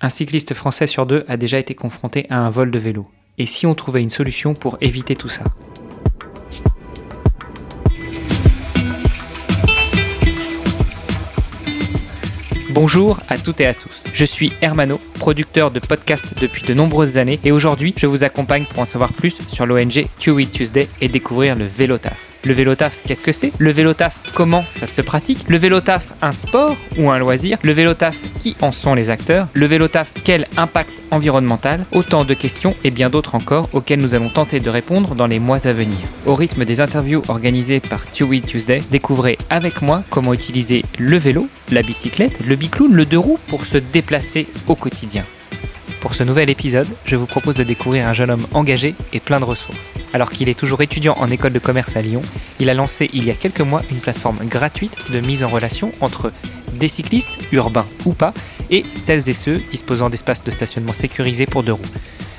Un cycliste français sur deux a déjà été confronté à un vol de vélo. Et si on trouvait une solution pour éviter tout ça? Bonjour à toutes et à tous. Je suis Hermano, producteur de podcasts depuis de nombreuses années et aujourd'hui je vous accompagne pour en savoir plus sur l'ONG Two Tuesday et découvrir le vélo taf. Le vélo taf, qu'est-ce que c'est? Le vélo taf, comment ça se pratique? Le vélo taf, un sport ou un loisir? Le vélo taf, qui en sont les acteurs? Le vélo taf, quel impact environnemental? Autant de questions et bien d'autres encore auxquelles nous allons tenter de répondre dans les mois à venir. Au rythme des interviews organisées par Wheel Tuesday, découvrez avec moi comment utiliser le vélo, la bicyclette, le bicloun, le deux roues pour se déplacer au quotidien. Pour ce nouvel épisode, je vous propose de découvrir un jeune homme engagé et plein de ressources. Alors qu'il est toujours étudiant en école de commerce à Lyon, il a lancé il y a quelques mois une plateforme gratuite de mise en relation entre des cyclistes, urbains ou pas, et celles et ceux disposant d'espaces de stationnement sécurisés pour deux roues.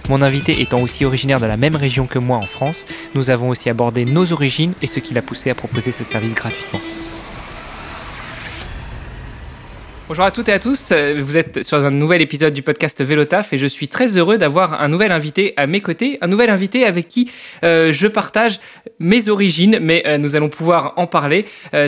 Mon invité étant aussi originaire de la même région que moi en France, nous avons aussi abordé nos origines et ce qui l'a poussé à proposer ce service gratuitement. Bonjour à toutes et à tous, euh, vous êtes sur un nouvel épisode du podcast Vélotaf et je suis très heureux d'avoir un nouvel invité à mes côtés, un nouvel invité avec qui euh, je partage mes origines, mais euh, nous allons pouvoir en parler.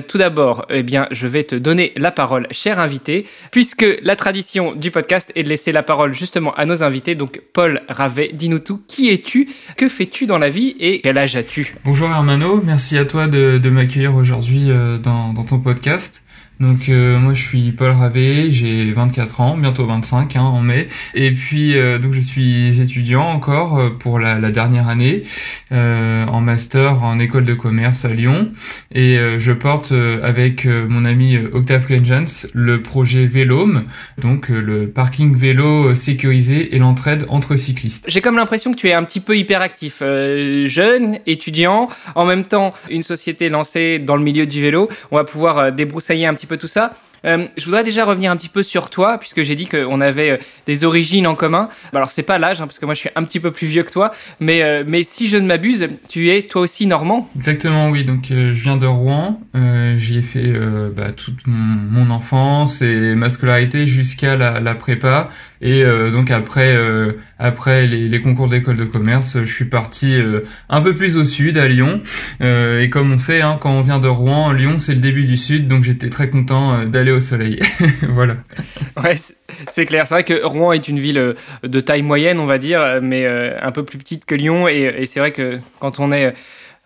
tout d'abord, eh bien, je vais te donner la parole, cher invité, puisque la tradition du podcast est de laisser la parole justement à nos invités. Donc, Paul Ravet, dis-nous tout, qui es-tu, que fais-tu dans la vie et quel âge as-tu? Bonjour Hermano, merci à toi de, m'accueillir aujourd'hui dans, dans ton podcast. Donc euh, moi je suis Paul Ravet, j'ai 24 ans, bientôt 25 hein, en mai. Et puis euh, donc je suis étudiant encore euh, pour la, la dernière année en master en école de commerce à Lyon. Et je porte avec mon ami Octave Clengens le projet Vélome, donc le parking vélo sécurisé et l'entraide entre cyclistes. J'ai comme l'impression que tu es un petit peu hyperactif, jeune, étudiant, en même temps une société lancée dans le milieu du vélo. On va pouvoir débroussailler un petit peu tout ça. Euh, je voudrais déjà revenir un petit peu sur toi, puisque j'ai dit qu'on avait euh, des origines en commun. Bah, alors, c'est pas l'âge, hein, parce que moi, je suis un petit peu plus vieux que toi, mais, euh, mais si je ne m'abuse, tu es toi aussi normand? Exactement, oui. Donc, je viens de Rouen. J'y ai fait bah, toute mon, enfance et ma scolarité jusqu'à la, prépa. Et donc, après, après les, les concours d'école de commerce, je suis parti un peu plus au sud, à Lyon. et comme on sait, hein, quand on vient de Rouen, Lyon, c'est le début du sud, donc j'étais très content d'aller au soleil. voilà. Ouais, c'est clair. C'est vrai que Rouen est une ville euh, de taille moyenne, on va dire, mais euh, un peu plus petite que Lyon. Et, c'est vrai que quand on est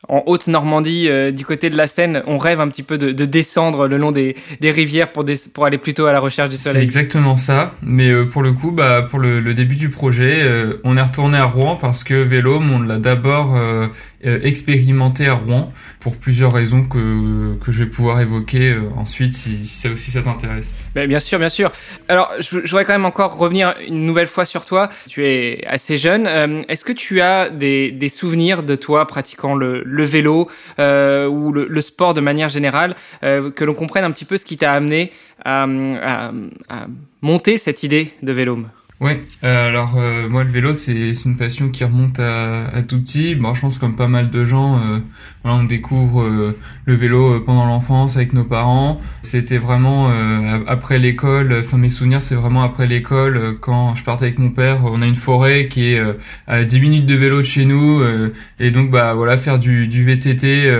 en Haute-Normandie, euh, du côté de la Seine, on rêve un petit peu de, descendre le long des, rivières pour, pour aller plutôt à la recherche du soleil. C'est exactement ça. Mais pour le coup, bah, pour le, début du projet, on est retourné à Rouen parce que vélo, on l'a d'abord euh, expérimenté à Rouen pour plusieurs raisons que, que je vais pouvoir évoquer euh, ensuite si, ça aussi ça t'intéresse. Ben, bien sûr, bien sûr. Alors, je, voudrais quand même encore revenir une nouvelle fois sur toi. Tu es assez jeune. Euh, est-ce que tu as des, des, souvenirs de toi pratiquant le, le vélo ou le, sport de manière générale, que l'on comprenne un petit peu ce qui t'a amené à, monter cette idée de vélo Ouais, euh, alors euh, moi le vélo c'est une passion qui remonte à, à, tout petit. Bon, je pense comme pas mal de gens, euh, on découvre euh, le vélo pendant l'enfance avec nos parents. C'était vraiment après l'école. Enfin mes souvenirs c'est vraiment après l'école quand je partais avec mon père. On a une forêt qui est à 10 minutes de vélo de chez nous et donc bah voilà faire du, du VTT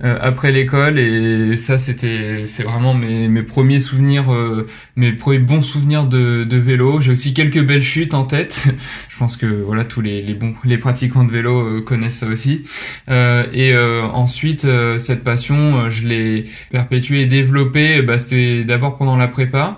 après l'école et ça c'était c'est vraiment mes, mes premiers souvenirs, mes premiers bons souvenirs de, de vélo. J'ai aussi quelques belles chutes en tête. Je pense que voilà tous les, les bons les pratiquants de vélo euh, connaissent ça aussi. Euh, et euh, ensuite cette passion, je l'ai perpétuée et développée. Bah, c'était d'abord pendant la prépa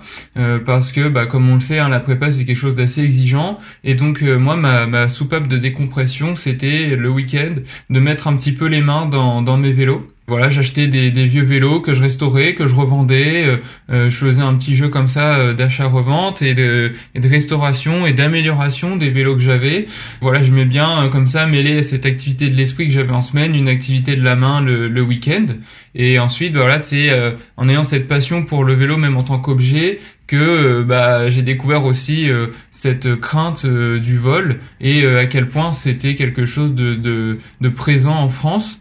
parce que bah, comme on le sait, hein, la prépa c'est quelque chose d'assez exigeant. Et donc moi ma, ma soupape de décompression c'était le week-end de mettre un petit peu les mains dans, dans mes vélos. Voilà, j'achetais des, vieux vélos que je restaurais, que je revendais. Euh, euh, je faisais un petit jeu comme ça euh, d'achat-revente et de, et de restauration et d'amélioration des vélos que j'avais. Voilà, mets bien comme ça mêler cette activité de l'esprit que j'avais en semaine, une activité de la main le, le week-end. Et ensuite, voilà, c'est en ayant cette passion pour le vélo, même en tant qu'objet, que bah j'ai découvert aussi cette crainte du vol et à quel point c'était quelque chose de, de, de présent en France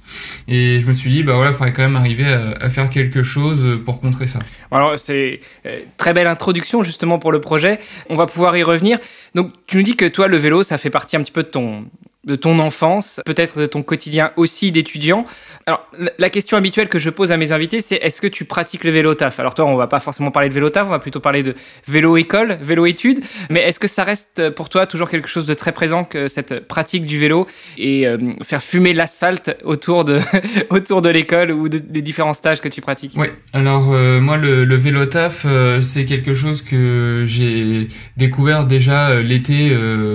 et je me suis dit bah voilà il faudrait quand même arriver à, à faire quelque chose pour contrer ça. Alors c'est très belle introduction justement pour le projet. On va pouvoir y revenir. Donc tu nous dis que toi le vélo ça fait partie un petit peu de ton de ton enfance, peut-être de ton quotidien aussi d'étudiant. Alors, la question habituelle que je pose à mes invités, c'est est-ce que tu pratiques le vélo taf? Alors toi, on va pas forcément parler de vélo taf, on va plutôt parler de vélo école, vélo études. Mais est-ce que ça reste pour toi toujours quelque chose de très présent que cette pratique du vélo et euh, faire fumer l'asphalte autour de autour de l'école ou des différents stages que tu pratiques? Oui. Alors euh, moi, le, le, vélo taf, euh, c'est quelque chose que j'ai découvert déjà l'été,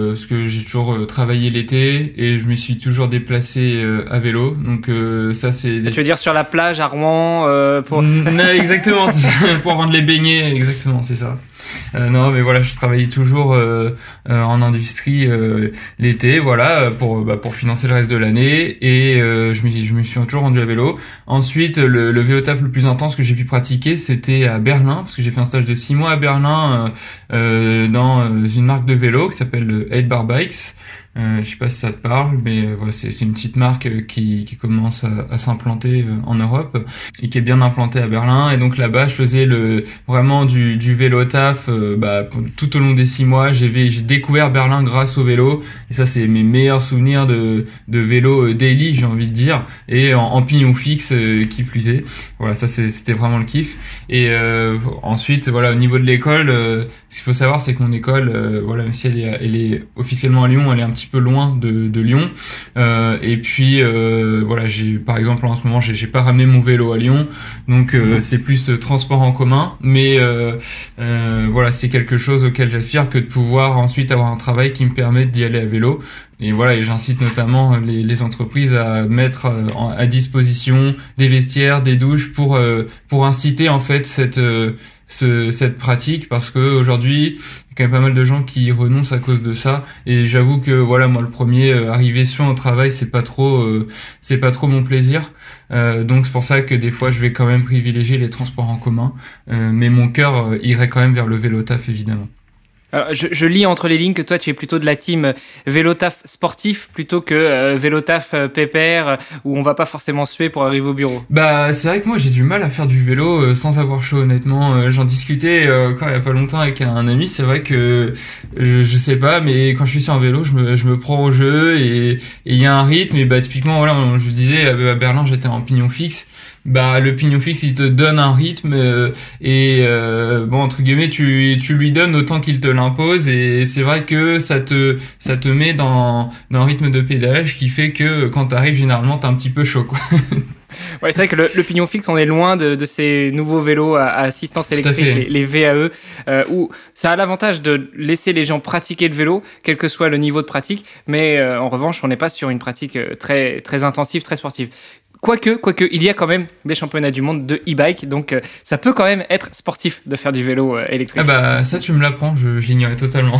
parce que j'ai toujours travaillé l'été et je me suis toujours déplacé à vélo. Donc ça c'est. Tu veux dire sur la plage à Rouen euh, pour. non, exactement, pour vendre les beignets, exactement, c'est ça. Euh, non, mais voilà, je travaillais toujours euh, euh en industrie euh, l'été, voilà, pour bah, pour financer le reste de l'année, et je me je me suis toujours rendu à vélo. Ensuite, le, le vélo taf le plus intense que j'ai pu pratiquer, c'était à Berlin, parce que j'ai fait un stage de six mois à Berlin dans une marque de vélo qui s'appelle 8 Bar Bikes. Euh, je sais pas si ça te parle, mais euh, voilà, c'est une petite marque euh, qui, qui commence à, à s'implanter euh, en Europe et qui est bien implantée à Berlin. Et donc là-bas, je faisais le vraiment du, du vélo taf bah, tout au long des six mois. J'ai découvert Berlin grâce au vélo. Et ça, c'est mes meilleurs souvenirs de, de vélo daily, j'ai envie de dire, et en, en pignon fixe qui plus est. Voilà, ça c'était vraiment le kiff. Et ensuite, voilà, au niveau de l'école, ce qu'il faut savoir, c'est que mon école, voilà, même si elle est, elle est officiellement à Lyon, elle est un petit peu loin de, de Lyon. Euh, et puis euh, voilà, j'ai par exemple en ce moment, j'ai pas ramené mon vélo à Lyon, donc euh, c'est plus transport en commun. Mais voilà, c'est quelque chose auquel j'aspire que de pouvoir ensuite avoir un travail qui me permette d'y aller à vélo. Et voilà, et j'incite notamment les, les, entreprises à mettre à disposition des vestiaires, des douches pour pour inciter en fait cette ce, cette pratique parce que aujourd'hui il y a quand même pas mal de gens qui renoncent à cause de ça. Et j'avoue que voilà moi le premier euh, arrivé sur un travail c'est pas trop euh, c'est pas trop mon plaisir. Euh, donc c'est pour ça que des fois je vais quand même privilégier les transports en commun. Mais mon cœur irait quand même vers le vélo taf évidemment je, lis entre les lignes que toi, tu es plutôt de la team vélotaf sportif plutôt que euh, vélotaf euh, pépère euh, où on va pas forcément suer pour arriver au bureau. Bah, c'est vrai que moi, j'ai du mal à faire du vélo sans avoir chaud, honnêtement. J'en discutais quand il y a pas longtemps avec un ami. C'est vrai que je, sais pas, mais quand je suis sur un vélo, je me, je me prends au jeu et il y a un rythme. Et bah, typiquement, voilà, je disais à Berlin, j'étais en pignon fixe bah le pignon fixe il te donne un rythme euh, et euh, bon entre guillemets tu tu lui donnes autant qu'il te l'impose et c'est vrai que ça te ça te met dans dans un rythme de pédalage qui fait que quand t'arrives généralement t'es un petit peu chaud quoi. Ouais, c'est vrai que le, pignon fixe, on est loin de, de ces nouveaux vélos à, assistance électrique, les, VAE, euh, où ça a l'avantage de laisser les gens pratiquer le vélo, quel que soit le niveau de pratique, mais en revanche, on n'est pas sur une pratique très, très intensive, très sportive. Quoique, quoique, il y a quand même des championnats du monde de e-bike, donc euh, ça peut quand même être sportif de faire du vélo euh, électrique. Ah bah ça tu me l'apprends, je, je l'ignorais totalement.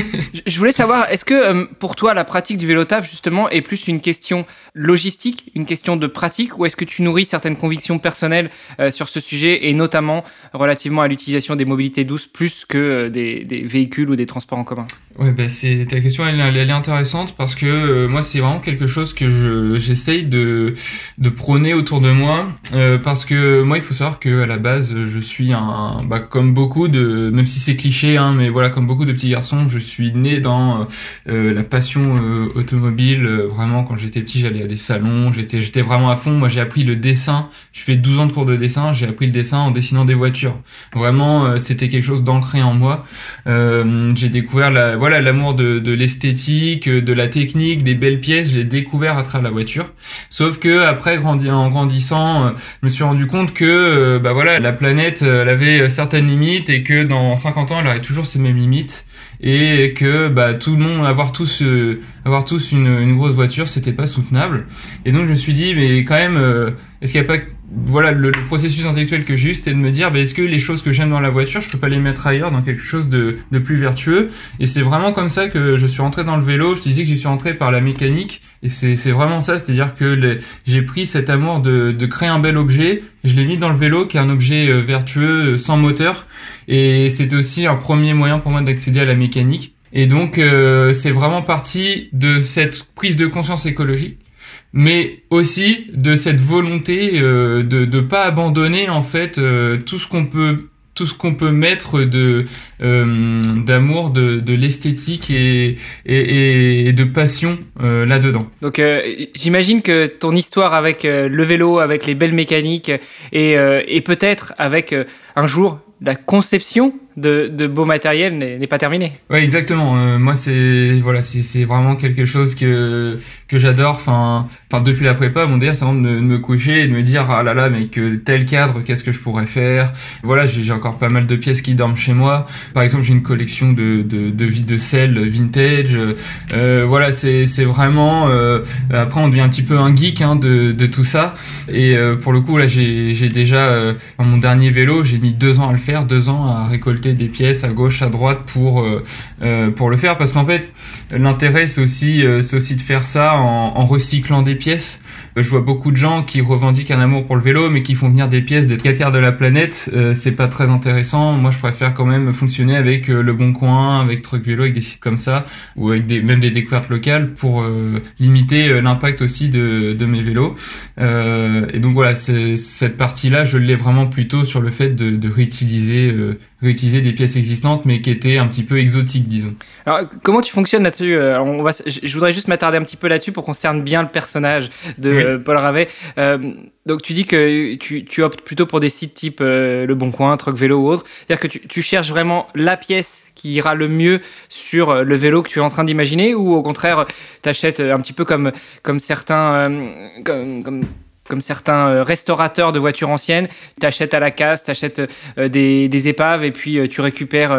je voulais savoir, est-ce que euh, pour toi la pratique du vélo taf justement est plus une question logistique, une question de pratique, ou est-ce que tu nourris certaines convictions personnelles sur ce sujet et notamment relativement à l'utilisation des mobilités douces plus que des, des, véhicules ou des transports en commun? Ouais, bah c'est ta question, elle, elle, est intéressante parce que moi c'est vraiment quelque chose que j'essaye de de prôner autour de moi euh, parce que moi il faut savoir que à la base je suis un bah, comme beaucoup de même si c'est cliché hein, mais voilà comme beaucoup de petits garçons je suis né dans euh, la passion euh, automobile. Vraiment quand j'étais petit j'allais à des salons j'étais j'étais vraiment à fond. Moi j'ai appris le dessin. Je fais 12 ans de cours de dessin. J'ai appris le dessin en dessinant des voitures. Vraiment c'était quelque chose d'ancré en moi. J'ai découvert la voilà l'amour de, de l'esthétique de la technique des belles pièces j'ai découvert à travers la voiture. Sauf que après en grandissant, euh, je me suis rendu compte que euh, bah voilà, la planète euh, elle avait certaines limites et que dans 50 ans elle aurait toujours ces mêmes limites. Et que bah tout le monde avoir tous avoir tous une, une grosse voiture c'était pas soutenable. Et donc je me suis dit mais quand même est-ce qu'il n'y a pas voilà le, processus intellectuel que j'ai eu c'était de me dire bah, est-ce que les choses que j'aime dans la voiture je peux pas les mettre ailleurs dans quelque chose de, de plus vertueux? Et c'est vraiment comme ça que je suis rentré dans le vélo. Je te disais que j'y suis rentré par la mécanique. Et c'est vraiment ça. C'est à dire que j'ai pris cet amour de, de créer un bel objet. Je l'ai mis dans le vélo qui est un objet euh, vertueux euh, sans moteur. Et c'était aussi un premier moyen pour moi d'accéder à la mécanique. Et donc euh, c'est vraiment parti de cette prise de conscience écologique mais aussi de cette volonté euh, de ne pas abandonner en fait euh, tout ce qu'on peut tout ce qu'on peut mettre de euh, d'amour de, de l'esthétique et, et, et, de passion euh, là dedans donc euh, j'imagine que ton histoire avec le vélo avec les belles mécaniques et, et peut-être avec un jour la conception de, de beau matériel n'est pas terminée. Ouais, exactement. Moi, c'est voilà, c'est vraiment quelque chose que que j'adore. Enfin, depuis la prépa, mon délire, c'est vraiment de, me coucher et de me dire ah là là, mais que tel cadre, qu'est-ce que je pourrais faire? Voilà, j'ai encore pas mal de pièces qui dorment chez moi. Par exemple, j'ai une collection de de, de de sel vintage. Euh, voilà, c'est vraiment. Euh, après, on devient un petit peu un geek hein, de de tout ça. Et euh, pour le coup, là, j'ai déjà euh, dans mon dernier vélo, j'ai mis deux ans à le faire, deux ans à récolter des pièces à gauche, à droite pour euh, euh, pour le faire parce qu'en fait l'intérêt c'est aussi c'est aussi de faire ça en, en recyclant des pièces. Je vois beaucoup de gens qui revendiquent un amour pour le vélo mais qui font venir des pièces des quatre quarts de la planète. c'est pas très intéressant. Moi je préfère quand même fonctionner avec le Bon Coin, avec Truck Vélo, avec des sites comme ça ou avec des même des découvertes locales pour limiter l'impact aussi de, de mes vélos. et donc voilà, cette partie-là, je l'ai vraiment plutôt sur le fait de, de réutiliser réutiliser des pièces existantes mais qui étaient un petit peu exotiques disons. Alors comment tu fonctionnes là-dessus euh, on va, Je voudrais juste m'attarder un petit peu là-dessus pour qu'on cerne bien le personnage de euh, Paul Ravet. Euh, donc tu dis que tu, tu, optes plutôt pour des sites type Le Bon Coin, Troc Vélo ou autre. C'est-à-dire que tu, tu, cherches vraiment la pièce qui ira le mieux sur le vélo que tu es en train d'imaginer ou au contraire tu achètes un petit peu comme, comme certains... comme, comme comme certains euh, restaurateurs de voitures anciennes, tu achètes à la casse, tu achètes euh, des, épaves et puis euh, tu récupères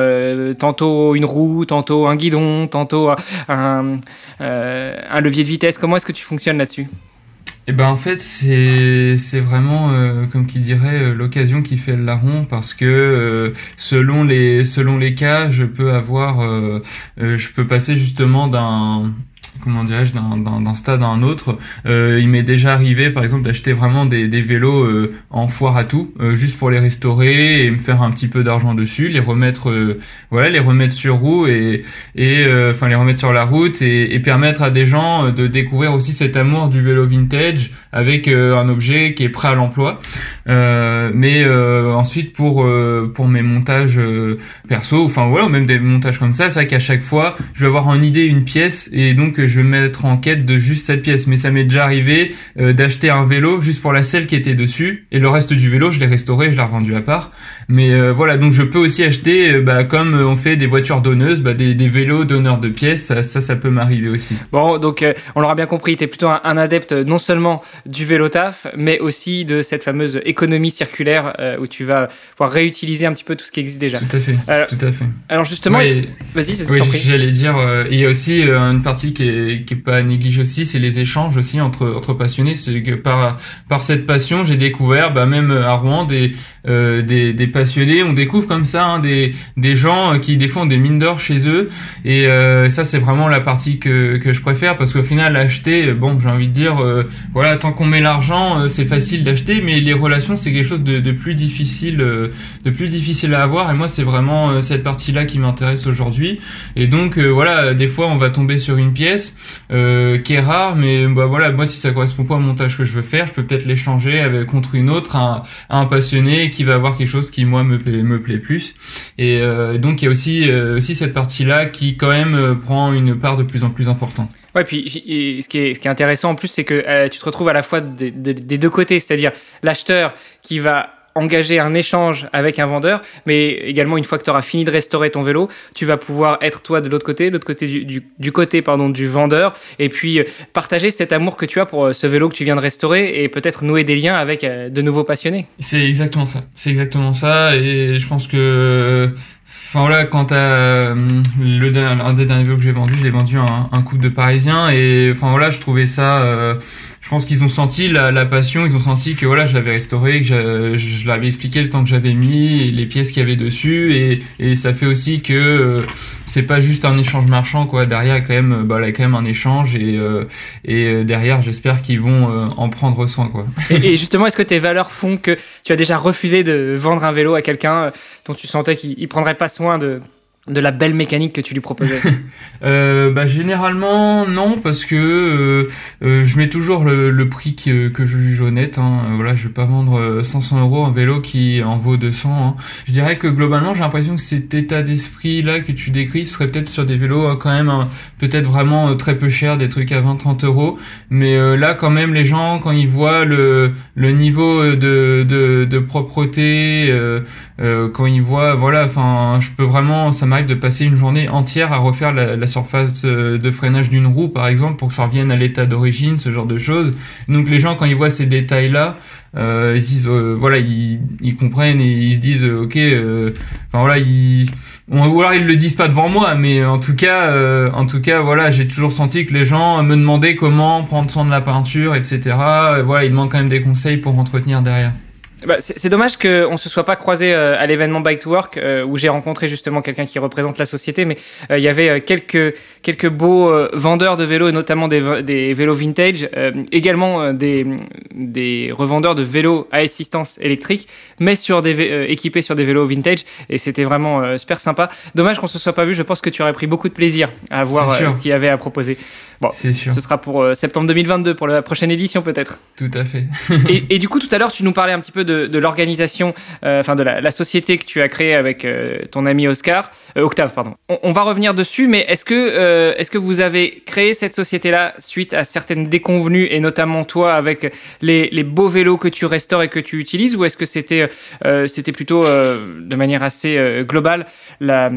tantôt une roue, tantôt un guidon, tantôt un, levier de vitesse. Comment est-ce que tu fonctionnes là-dessus? Eh ben en fait c'est c'est vraiment comme qui dirait l'occasion qui fait le larron parce que selon les selon les cas je peux avoir je peux passer justement d'un comment dirais-je d'un stade à un autre. Euh, il m'est déjà arrivé par exemple d'acheter vraiment des, des vélos euh, en foire à tout, euh, juste pour les restaurer et me faire un petit peu d'argent dessus, les remettre euh, voilà, les remettre sur roue et et euh, enfin les remettre sur la route et, et, permettre à des gens de découvrir aussi cet amour du vélo vintage avec un objet qui est prêt à l'emploi. mais ensuite pour pour mes montages perso, enfin voilà, ou même des montages comme ça, c'est qu'à chaque fois, je vais avoir une idée, une pièce et donc je vais mettre en quête de juste cette pièce. Mais ça m'est déjà arrivé euh, d'acheter un vélo juste pour la selle qui était dessus et le reste du vélo, je l'ai restauré, je l'ai revendu à part. Mais euh, voilà, donc je peux aussi acheter, euh, bah, comme on fait des voitures donneuses, bah, des, des, vélos donneurs de pièces. Ça, ça, peut m'arriver aussi. Bon, donc on l'aura bien compris, tu es plutôt un, adepte non seulement du vélo taf, mais aussi de cette fameuse économie circulaire où tu vas pouvoir réutiliser un petit peu tout ce qui existe déjà. Tout à fait. tout à fait. Alors justement, vas-y, oui, j'allais dire, il y a aussi une partie qui est qui est pas à négliger aussi, c'est les échanges aussi entre entre passionnés. C'est que par par cette passion, j'ai découvert, bah même à Rouen, des euh, des, des, passionnés. On découvre comme ça hein, des, des gens qui des fois ont des mines d'or chez eux. Et euh, ça, c'est vraiment la partie que, que je préfère parce qu'au final, acheter, bon, j'ai envie de dire, euh, voilà, tant qu'on met l'argent, euh, c'est facile d'acheter, mais les relations, c'est quelque chose de, de plus difficile, de plus difficile à avoir. Et moi, c'est vraiment cette partie-là qui m'intéresse aujourd'hui. Et donc, voilà, des fois, on va tomber sur une pièce qui est rare, mais bah voilà, moi, si ça correspond pas au montage que je veux faire, je peux peut-être l'échanger avec contre une autre, un, un passionné qui va avoir quelque chose qui moi me plaît, me plaît plus. Et euh, donc il y a aussi euh, aussi cette partie là qui quand même euh, prend une part de plus en plus importante. Ouais, puis ce qui est, ce qui est intéressant en plus, c'est que tu te retrouves à la fois des deux côtés, c'est-à-dire l'acheteur qui va engager un échange avec un vendeur, mais également une fois que tu auras fini de restaurer ton vélo, tu vas pouvoir être toi de l'autre côté, l'autre côté du, du, côté pardon du vendeur, et puis euh, partager cet amour que tu as pour euh, ce vélo que tu viens de restaurer et peut-être nouer des liens avec euh, de nouveaux passionnés. C'est exactement ça. C'est exactement ça, et je pense que Enfin voilà, quand t'as le un des derniers vélos que j'ai vendu, je l'ai vendu à un, couple de Parisiens et enfin voilà, je trouvais ça pense qu'ils ont senti la, la, passion, ils ont senti que voilà, je l'avais restauré, que je, je l'avais expliqué le temps que j'avais mis, les pièces qu'il y avait dessus, et, et ça fait aussi que euh, c'est pas juste un échange marchand, quoi. Derrière, quand même, bah, il y a quand même un échange, et, euh, et euh, derrière, j'espère qu'ils vont en prendre soin, quoi. Et, justement, est-ce que tes valeurs font que tu as déjà refusé de vendre un vélo à quelqu'un tu sentais qu'il prendrait pas soin de de la belle mécanique que tu lui proposais euh, bah, Généralement, non, parce que euh, euh, je mets toujours le, le prix que, que, je juge honnête. Hein. Voilà, je vais pas vendre 500 euh, euros un vélo qui en vaut 200. Hein. Je dirais que globalement, j'ai l'impression que cet état d'esprit-là que tu décris serait peut-être sur des vélos hein, quand même hein, peut-être vraiment très peu chers, des trucs à 20-30 euros. Mais là, quand même, les gens, quand ils voient le, le niveau de, de, de propreté, quand ils voient, voilà, enfin, je peux vraiment, ça de passer une journée entière à refaire la, surface euh, de freinage d'une roue, par exemple, pour que ça revienne à l'état d'origine, ce genre de choses. Donc les gens, quand ils voient ces détails-là, euh, ils disent, euh, voilà, ils, comprennent et ils se disent, ok, enfin voilà, ils, ou alors ils le disent pas devant moi, mais en tout cas, en tout cas, voilà, j'ai toujours senti que les gens me demandaient comment prendre soin de la peinture, etc. voilà, ils demandent quand même des conseils pour entretenir derrière. Bah, c'est dommage qu'on ne se soit pas croisé euh, à l'événement Bike to Work euh, où j'ai rencontré justement quelqu'un qui représente la société, mais euh, il y avait quelques, quelques beaux vendeurs de vélos, notamment des, des vélos vintage, également des, des revendeurs de vélos à assistance électrique, mais sur des équipés sur des vélos vintage, et c'était vraiment super sympa. Dommage qu'on ne se soit pas vu, je pense que tu aurais pris beaucoup de plaisir à voir ce qu'il y avait à proposer. Bon, c'est sûr. Ce sera pour septembre 2022, pour la prochaine édition peut-être. Tout à fait. et, et, du coup, tout à l'heure, tu nous parlais un petit peu de de, l'organisation, euh, enfin de la, société que tu as créée avec euh, ton ami Oscar, euh, Octave, pardon. On, va revenir dessus, mais est-ce que, est-ce que vous avez créé cette société-là suite à certaines déconvenues, et notamment toi avec les, beaux vélos que tu restaures et que tu utilises, ou est-ce que c'était, c'était plutôt de manière assez globale la,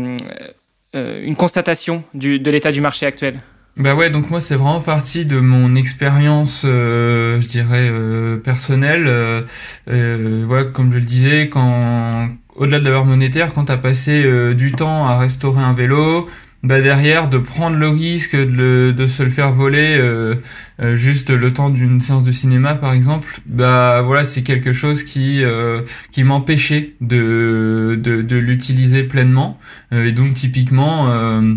une constatation de l'état du marché actuel? Bah ouais, donc moi c'est vraiment partie de mon expérience, euh, je dirais euh, personnelle. Euh, euh comme je le disais, quand au-delà de la valeur monétaire, quand t'as passé du temps à restaurer un vélo, bah derrière de prendre le risque de, de se le faire voler juste le temps d'une séance de cinéma par exemple, bah voilà c'est quelque chose qui qui m'empêchait de de, de l'utiliser pleinement et donc typiquement euh,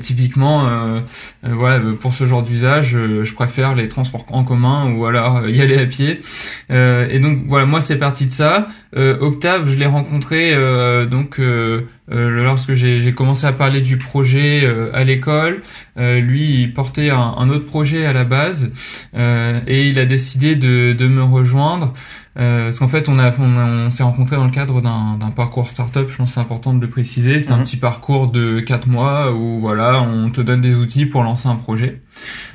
typiquement, euh, euh, voilà, pour ce genre d'usage, je préfère les transports en commun ou alors y aller à pied. et donc voilà, moi c'est parti de ça. Octave, je l'ai rencontré donc lorsque j'ai commencé à parler du projet à l'école. lui, il portait un, un, autre projet à la base et il a décidé de, de me rejoindre. Euh, parce qu'en fait, on, a, on, s'est rencontré dans le cadre d'un, d'un parcours startup. Je pense que c'est important de le préciser. C'est un mhm. petit parcours de 4 mois où voilà, on te donne des outils pour lancer un projet.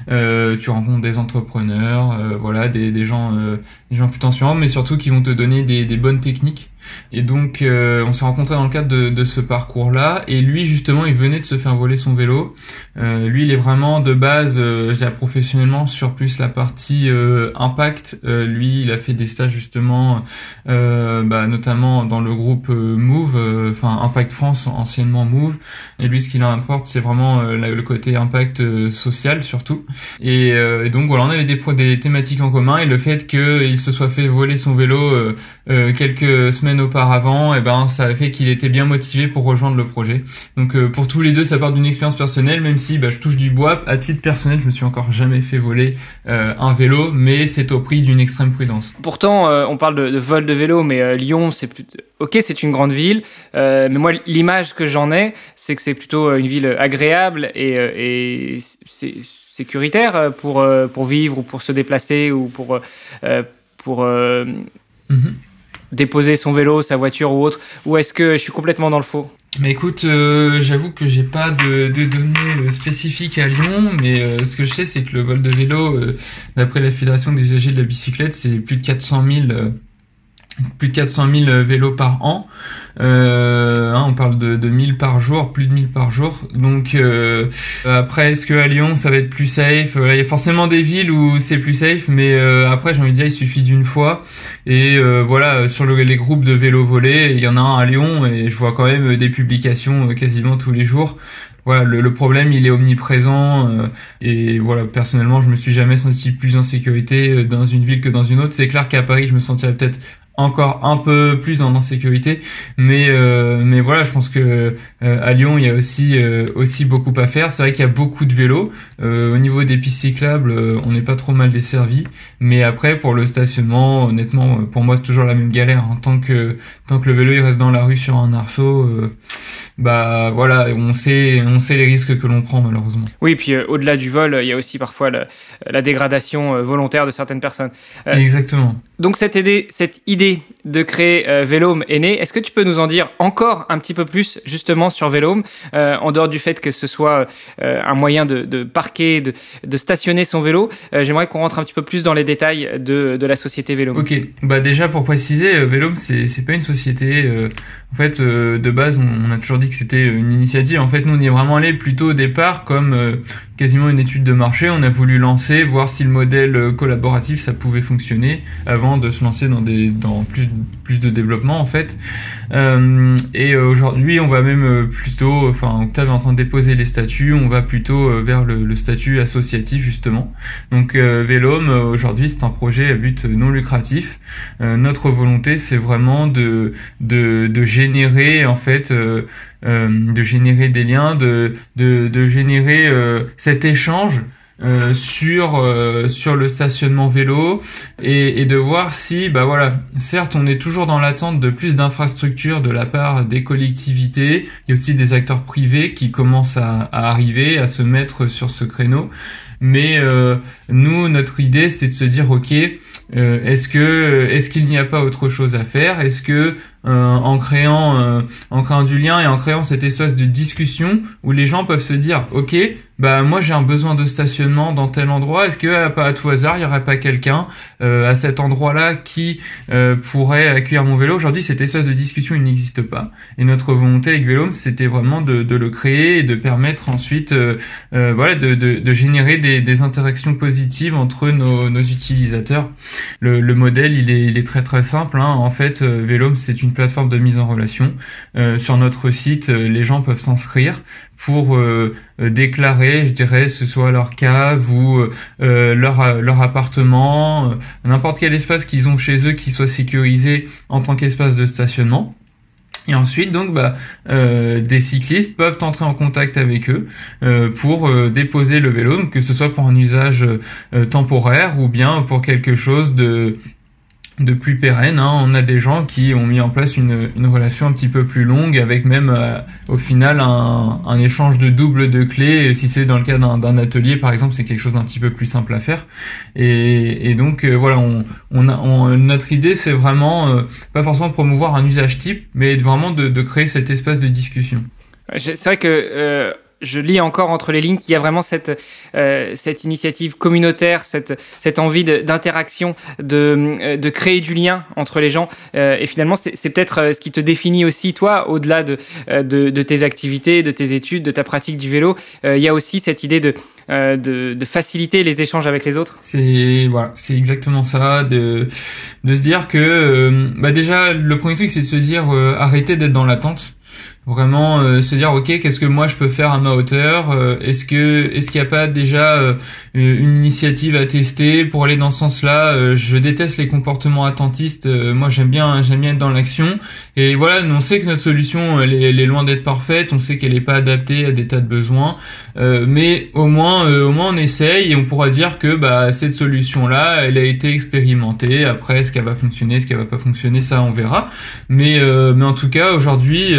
Euh, tu rencontres des entrepreneurs, euh, voilà, des, des gens, euh, des gens plutôt inspirants, mais surtout qui vont te donner des, bonnes techniques. Et donc, euh, on s'est rencontré dans le cadre de, de ce parcours-là. Et lui, justement, il venait de se faire voler son vélo. lui, il est vraiment de base, euh, professionnellement, sur plus la partie impact. lui, il a fait des stages justement, bah, notamment dans le groupe Move, enfin Impact France, anciennement Move. Et lui, ce qui l'importe, c'est vraiment le côté impact social surtout. Euh, et, donc voilà, on avait des, des thématiques en commun et le fait qu'il se soit fait voler son vélo euh, euh, quelques semaines auparavant, et eh ben ça a fait qu'il était bien motivé pour rejoindre le projet. Donc pour tous les deux, ça part d'une expérience personnelle, même si bah, je touche du bois. À titre personnel, je me suis encore jamais fait voler un vélo, mais c'est au prix d'une extrême prudence. Pourtant, on parle de, vol de vélo, mais Lyon, c'est plus... ok, c'est une grande ville, mais moi l'image que j'en ai, c'est que c'est plutôt une ville agréable et, sécuritaire euh, pour, euh, pour vivre ou pour se déplacer ou pour, euh, pour mhm. déposer son vélo, sa voiture ou autre Ou est-ce que je suis complètement dans le faux? Mais écoute, j'avoue que j'ai pas de, données spécifiques à Lyon, mais ce que je sais, c'est que le vol de vélo, d'après la Fédération des usagers de la bicyclette, c'est plus de 400 000 plus de 400 000 vélos par an. Euh, hein, on parle de, de 1000 par jour, plus de 1000 par jour. Donc euh, après, est-ce que à Lyon ça va être plus safe? Il y a forcément des villes où c'est plus safe, mais euh, après j'ai envie de dire il suffit d'une fois. Et euh, voilà, sur le, les groupes de vélos volés, il y en a un à Lyon et je vois quand même des publications quasiment tous les jours voilà, le, le, problème il est omniprésent euh, et voilà personnellement je me suis jamais senti plus en sécurité dans une ville que dans une autre. C'est clair qu'à Paris je me sentirais peut-être encore un peu plus en insécurité. Mais euh, mais voilà je pense que euh, à Lyon il y a aussi euh, aussi beaucoup à faire. C'est vrai qu'il y a beaucoup de vélos. Au niveau des pistes cyclables on n'est pas trop mal desservi. Mais après pour le stationnement honnêtement pour moi c'est toujours la même galère en hein. tant que tant que le vélo il reste dans la rue sur un arceau bah voilà on sait on sait les risques que l'on prend malheureusement oui puis au-delà du vol il y a aussi parfois la, la dégradation volontaire de certaines personnes exactement donc cette idée cette idée de créer euh, Vélome est né. Est-ce que tu peux nous en dire encore un petit peu plus justement sur Vélome, euh, en dehors du fait que ce soit euh, un moyen de, de parquer, de, de, stationner son vélo euh, J'aimerais qu'on rentre un petit peu plus dans les détails de, de la société Vélome. Ok, bah déjà pour préciser, euh, Vélome c'est pas une société. Euh, en fait, de base, on, a toujours dit que c'était une initiative. En fait, nous on y est vraiment allé plutôt au départ comme quasiment une étude de marché. On a voulu lancer, voir si le modèle collaboratif ça pouvait fonctionner avant de se lancer dans des dans plus plus de développement en fait. Euh, et aujourd'hui, on va même euh, plutôt, enfin, Octave est en train de déposer les statuts, on va plutôt euh, vers le, statut associatif justement. Donc euh, aujourd'hui, c'est un projet à but non lucratif. Euh, notre volonté, c'est vraiment de, de de générer en fait euh, de générer des liens, de, de, de générer euh, cet échange euh, sur euh, sur le stationnement vélo et, et, de voir si bah voilà certes on est toujours dans l'attente de plus d'infrastructures de la part des collectivités. Il y a aussi des acteurs privés qui commencent à, à arriver à se mettre sur ce créneau. Mais euh, nous notre idée c'est de se dire ok euh, est-ce que est-ce qu'il n'y a pas autre chose à faire? Est-ce que euh, en créant en créant du lien et en créant cette espace de discussion où les gens peuvent se dire ok bah moi j'ai un besoin de stationnement dans tel endroit, est-ce que pas à tout hasard il y aurait pas quelqu'un euh, à cet endroit-là qui euh, pourrait accueillir mon vélo? Aujourd'hui cette espèce de discussion il n'existe pas et notre volonté avec Vélome c'était vraiment de, de, le créer et de permettre ensuite euh, euh voilà de, de, de générer des, des, interactions positives entre nos, nos utilisateurs. Le, le, modèle il est, il est très très simple. Hein. En fait euh, Vélome c'est une plateforme de mise en relation. Euh, sur notre site les gens peuvent s'inscrire pour déclarer je dirais, ce soit leur cave ou euh, leur, leur appartement, euh, n'importe quel espace qu'ils ont chez eux qui soit sécurisé en tant qu'espace de stationnement. Et ensuite, donc, bah, euh, des cyclistes peuvent entrer en contact avec eux euh, pour euh, déposer le vélo, donc que ce soit pour un usage euh, temporaire ou bien pour quelque chose de de plus pérenne. Hein. On a des gens qui ont mis en place une, une relation un petit peu plus longue avec même euh, au final un, un, échange de double de clés. Si c'est dans le cas d'un atelier par exemple, c'est quelque chose d'un petit peu plus simple à faire. Et, et donc euh, voilà, on, on a, on, notre idée c'est vraiment euh, pas forcément de promouvoir un usage type, mais vraiment de, de créer cet espace de discussion. C'est vrai que je lis encore entre les lignes qu'il y a vraiment cette, euh, cette initiative communautaire, cette, cette envie d'interaction, de, de, de, créer du lien entre les gens. Euh, et finalement, c'est peut-être euh, ce qui te définit aussi, toi, au-delà de, euh, de, de, tes activités, de tes études, de ta pratique du vélo. Euh, il y a aussi cette idée de, euh, de, faciliter les échanges avec les autres. C'est voilà, exactement ça, de, de se dire que bah déjà, le premier truc, c'est de se dire arrêtez d'être dans l'attente vraiment euh, se dire ok qu'est-ce que moi je peux faire à ma hauteur euh, est-ce que est-ce qu'il n'y a pas déjà euh, une initiative à tester pour aller dans ce sens-là euh, je déteste les comportements attentistes moi j'aime bien j'aime bien être dans l'action et voilà on sait que notre solution elle est, loin d'être parfaite on sait qu'elle n'est pas adaptée à des tas de besoins mais au moins au moins on essaye et on pourra dire que bah cette solution là elle a été expérimentée. Après est-ce qu'elle va fonctionner est-ce qu'elle va pas fonctionner ça on verra. Mais mais en tout cas aujourd'hui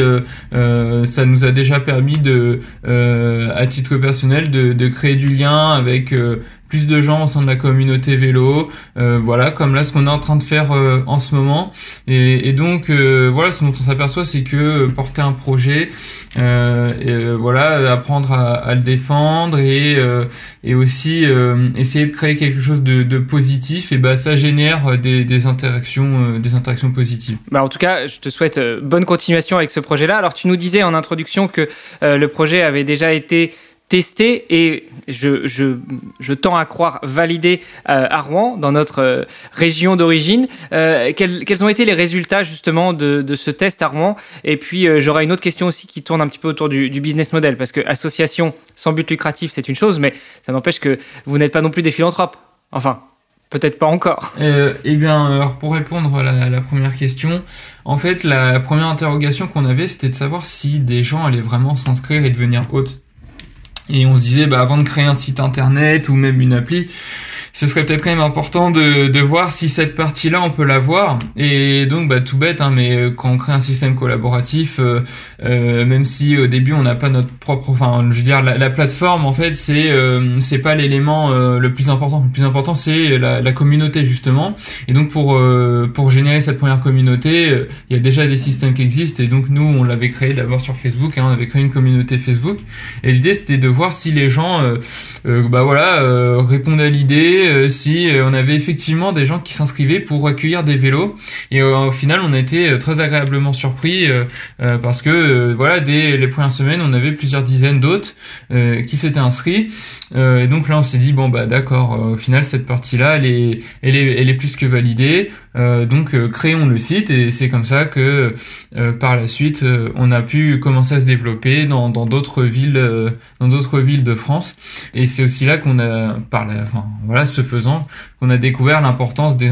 euh, ça nous a déjà permis de, euh, à titre personnel, de, de, créer du lien avec euh, plus de gens au sein de la communauté vélo, voilà, comme là ce qu'on est en train de faire en ce moment. Et, donc voilà, ce dont on s'aperçoit, c'est que porter un projet, et, voilà, apprendre à, le défendre et, et aussi essayer de créer quelque chose de, de positif, et bah ça génère des, des interactions, des interactions positives. Bah en tout cas, je te souhaite bonne continuation avec ce projet-là. Alors tu nous disais en introduction que le projet avait déjà été testé et je, tends à croire validé euh, à Rouen, dans notre euh, région d'origine. Euh, quels, ont été les résultats justement de, ce test à Rouen? Et puis j'aurai une autre question aussi qui tourne un petit peu autour du, business model, parce que association sans but lucratif, c'est une chose, mais ça n'empêche que vous n'êtes pas non plus des philanthropes. Enfin, Peut-être pas encore. Eh bien, alors pour répondre à la, première question, en fait, la première interrogation qu'on avait, c'était de savoir si des gens allaient vraiment s'inscrire et devenir hôtes. Et on se disait, bah, avant de créer un site internet ou même une appli, ce serait peut-être quand même important de, de voir si cette partie-là on peut la voir. Et donc bah tout bête, hein, mais euh, quand on crée un système collaboratif, euh, euh, même si au début on n'a pas notre propre, enfin je veux dire la, la plateforme en fait c'est euh, c'est pas l'élément euh, le plus important. Le plus important c'est la, la, communauté justement. Et donc pour pour générer cette première communauté, il y a déjà des systèmes qui existent. Et donc nous on l'avait créé d'abord sur Facebook, hein, on avait créé une communauté Facebook. Et l'idée c'était de voir si les gens bah voilà répondaient à l'idée euh, si euh, on avait effectivement des gens qui s'inscrivaient pour accueillir des vélos. Et euh, au final, on a été très agréablement surpris parce que voilà, dès les premières semaines, on avait plusieurs dizaines d'autres qui s'étaient inscrits. et donc là, on s'est dit bon bah d'accord. au final, cette partie-là, elle est, elle est, elle est plus que validée. Euh, donc euh, créons le site et c'est comme ça que euh, par la suite on a pu commencer à se développer dans d'autres villes dans d'autres villes de France. Et c'est aussi là qu'on a par la, enfin, voilà ce faisant qu'on a découvert l'importance des,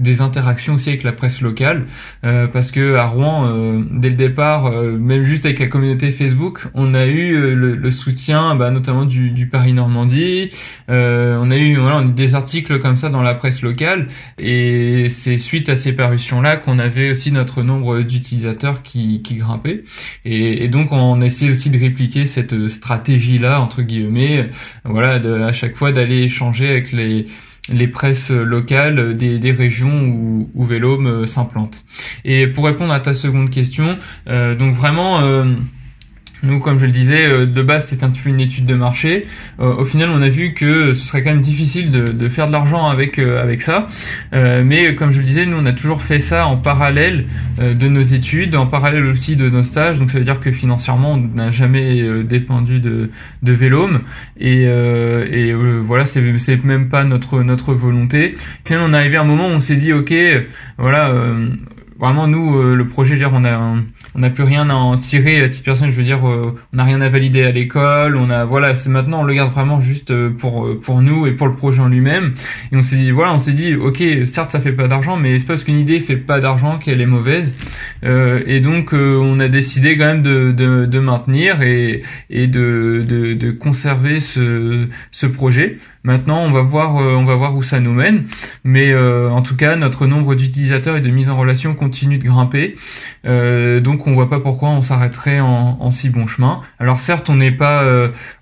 des interactions aussi avec la presse locale. Parce que à Rouen dès le départ même juste avec la communauté Facebook on a eu le, soutien bah, notamment du, du Paris Normandie on a eu voilà des articles comme ça dans la presse locale. Et c'est suite à ces parutions-là qu'on avait aussi notre nombre d'utilisateurs qui, qui grimpait. Et, et, donc on essayé aussi de répliquer cette stratégie-là, entre guillemets, voilà, de, à chaque fois d'aller échanger avec les les presses locales des, des régions où, où Vélome s'implante. Et pour répondre à ta seconde question, euh, donc vraiment... Nous, comme je le disais, euh, de base, c'est un petit peu une étude de marché. Euh, au final, on a vu que ce serait quand même difficile de, de faire de l'argent avec euh, avec ça. mais comme je le disais, nous, on a toujours fait ça en parallèle de nos études, en parallèle aussi de nos stages. Donc, ça veut dire que financièrement, on n'a jamais dépendu de, de Vélome. Et, et voilà, c'est c'est même pas notre notre volonté. Puis, on est arrivé à un moment où on s'est dit, ok, voilà vraiment nous le projet dire on a on n'a plus rien à en tirer à titre personnel je veux dire euh, on n'a rien à valider à l'école on a voilà c'est maintenant on le garde vraiment juste euh, pour pour nous et pour le projet en lui-même et on s'est dit voilà on s'est dit ok certes ça fait pas d'argent mais c'est parce qu'une idée fait pas d'argent qu'elle est mauvaise et donc on a décidé quand même de, de, de maintenir et et de, de, de conserver ce ce projet Maintenant, on va voir, euh, on va voir où ça nous mène. Mais euh, en tout cas, notre nombre d'utilisateurs et de mise en relation continue de grimper. Euh, donc, on voit pas pourquoi on s'arrêterait en, si bon chemin. Alors, certes, on n'est pas,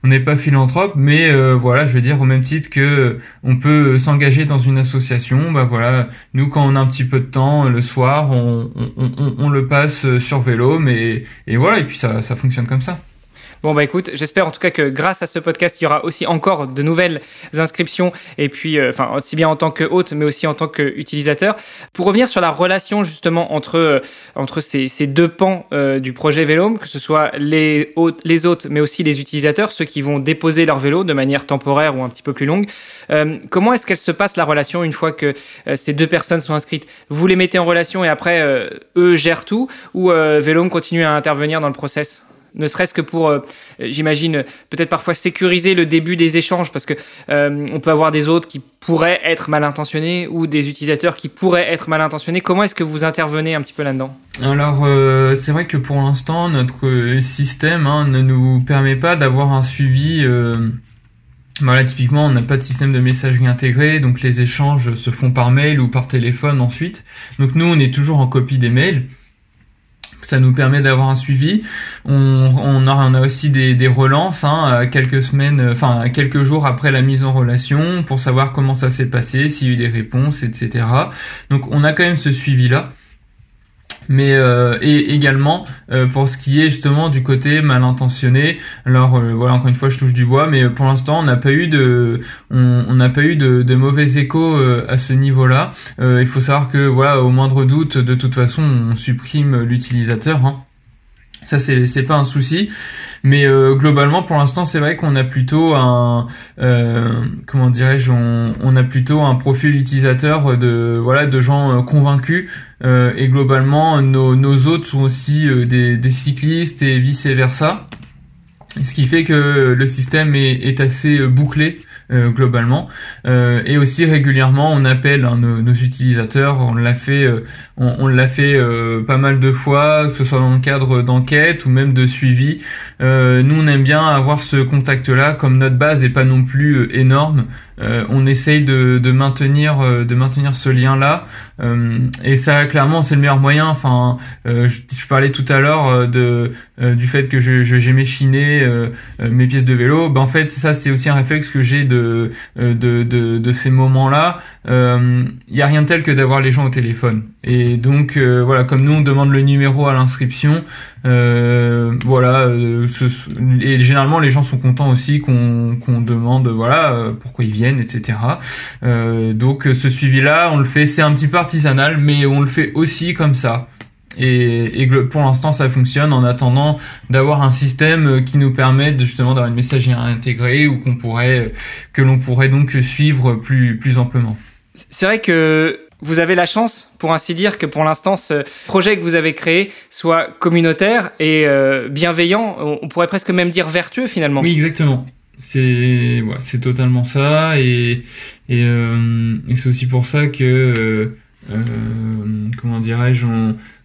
on n'est pas philanthrope, mais voilà, je veux dire au même titre que on peut s'engager dans une association. Bah voilà, nous, quand on a un petit peu de temps le soir, on, on, le passe sur vélo, mais et voilà, et puis ça, ça fonctionne comme ça. Bon, bah écoute, j'espère en tout cas que grâce à ce podcast, il y aura aussi encore de nouvelles inscriptions, et puis, euh, enfin, aussi bien en tant que hôte, mais aussi en tant qu'utilisateur. Pour revenir sur la relation justement entre, euh, entre ces, ces, deux pans euh, du projet Vélome, que ce soit les hôtes, les hôtes, mais aussi les utilisateurs, ceux qui vont déposer leur vélo de manière temporaire ou un petit peu plus longue, comment est-ce qu'elle se passe la relation une fois que ces deux personnes sont inscrites? Vous les mettez en relation et après, eux gèrent tout, ou Vélome continue à intervenir dans le process? Ne serait-ce que pour, euh, j'imagine, peut-être parfois sécuriser le début des échanges, parce que euh, on peut avoir des autres qui pourraient être mal intentionnés ou des utilisateurs qui pourraient être mal intentionnés. Comment est-ce que vous intervenez un petit peu là-dedans? Alors, euh, c'est vrai que pour l'instant, notre système hein, ne nous permet pas d'avoir un suivi. Voilà, typiquement, on n'a pas de système de messagerie intégré, donc les échanges se font par mail ou par téléphone ensuite. Donc nous, on est toujours en copie des mails ça nous permet d'avoir un suivi. On, on, a, on a aussi des, des relances, hein, quelques semaines, enfin quelques jours après la mise en relation, pour savoir comment ça s'est passé, s'il y a eu des réponses, etc. Donc on a quand même ce suivi là mais euh, et également euh, pour ce qui est justement du côté mal intentionné alors euh, voilà encore une fois je touche du bois mais pour l'instant on n'a pas eu de on n'a pas eu de, mauvais échos à ce niveau là il faut savoir que voilà au moindre doute de toute façon on supprime l'utilisateur hein. Ça c'est pas un souci mais euh, globalement, pour l'instant, c'est vrai qu'on a plutôt un euh, comment dirais-je, on, a plutôt un profil utilisateur de voilà de gens euh, convaincus. et globalement, nos, nos hôtes sont aussi des, des cyclistes et vice versa. Ce qui fait que le système est, est assez bouclé euh, globalement. Euh, et aussi régulièrement, on appelle hein, nos, utilisateurs. On l'a fait, euh, on, on l'a fait pas mal de fois, que ce soit dans le cadre d'enquête ou même de suivi. nous, on aime bien avoir ce contact-là, comme notre base est pas non plus énorme. On essaye de, de maintenir, de maintenir ce lien-là. et ça, clairement, c'est le meilleur moyen. Enfin, je, je, parlais tout à l'heure de du fait que je, j'aimais chiner mes pièces de vélo. Ben, en fait, ça, c'est aussi un réflexe que j'ai de euh, de, de, de, ces moments-là, il euh, y a rien de tel que d'avoir les gens au téléphone. Et donc euh, voilà, comme nous on demande le numéro à l'inscription, voilà, et généralement les gens sont contents aussi qu'on qu'on demande voilà pourquoi ils viennent, etc. donc ce suivi-là, on le fait, c'est un petit peu artisanal, mais on le fait aussi comme ça. Et, et, pour l'instant, ça fonctionne en attendant d'avoir un système qui nous permette justement d'avoir une messagerie intégrée ou qu'on pourrait, que l'on pourrait donc suivre plus, plus amplement. C'est vrai que vous avez la chance, pour ainsi dire, que pour l'instant, ce projet que vous avez créé soit communautaire et euh, bienveillant. On pourrait presque même dire vertueux finalement. Oui, exactement. C'est totalement ça euh, et c'est aussi pour ça que euh, comment dirais-je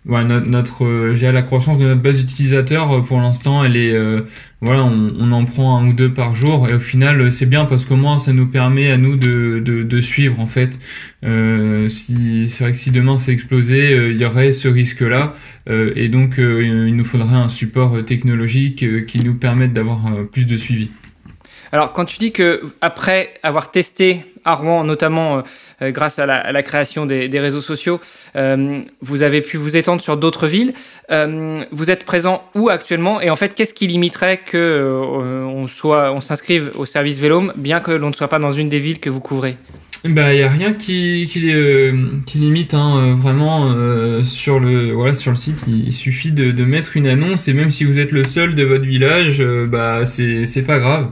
notre, la croissance de notre base d'utilisateurs pour l'instant elle est voilà on, en prend un ou deux par jour et au final c'est bien parce qu'au moins ça nous permet à nous de, de, suivre en fait. Euh, si c'est vrai que si demain c'est explosé il y aurait ce risque là et donc il nous faudrait un support technologique qui nous permette d'avoir plus de suivi. Alors quand tu dis que après avoir testé à Rouen notamment euh, grâce à la, création des, réseaux sociaux, euh, vous avez pu vous étendre sur d'autres villes. Euh, vous êtes présent où actuellement? Et en fait, qu'est-ce qui limiterait que on soit, on s'inscrive au service Vélome, bien que l'on ne soit pas dans une des villes que vous couvrez? Bah, il y a rien qui limite hein, vraiment sur le voilà sur le site. Il, suffit de, mettre une annonce et même si vous êtes le seul de votre village, bah c'est c'est pas grave.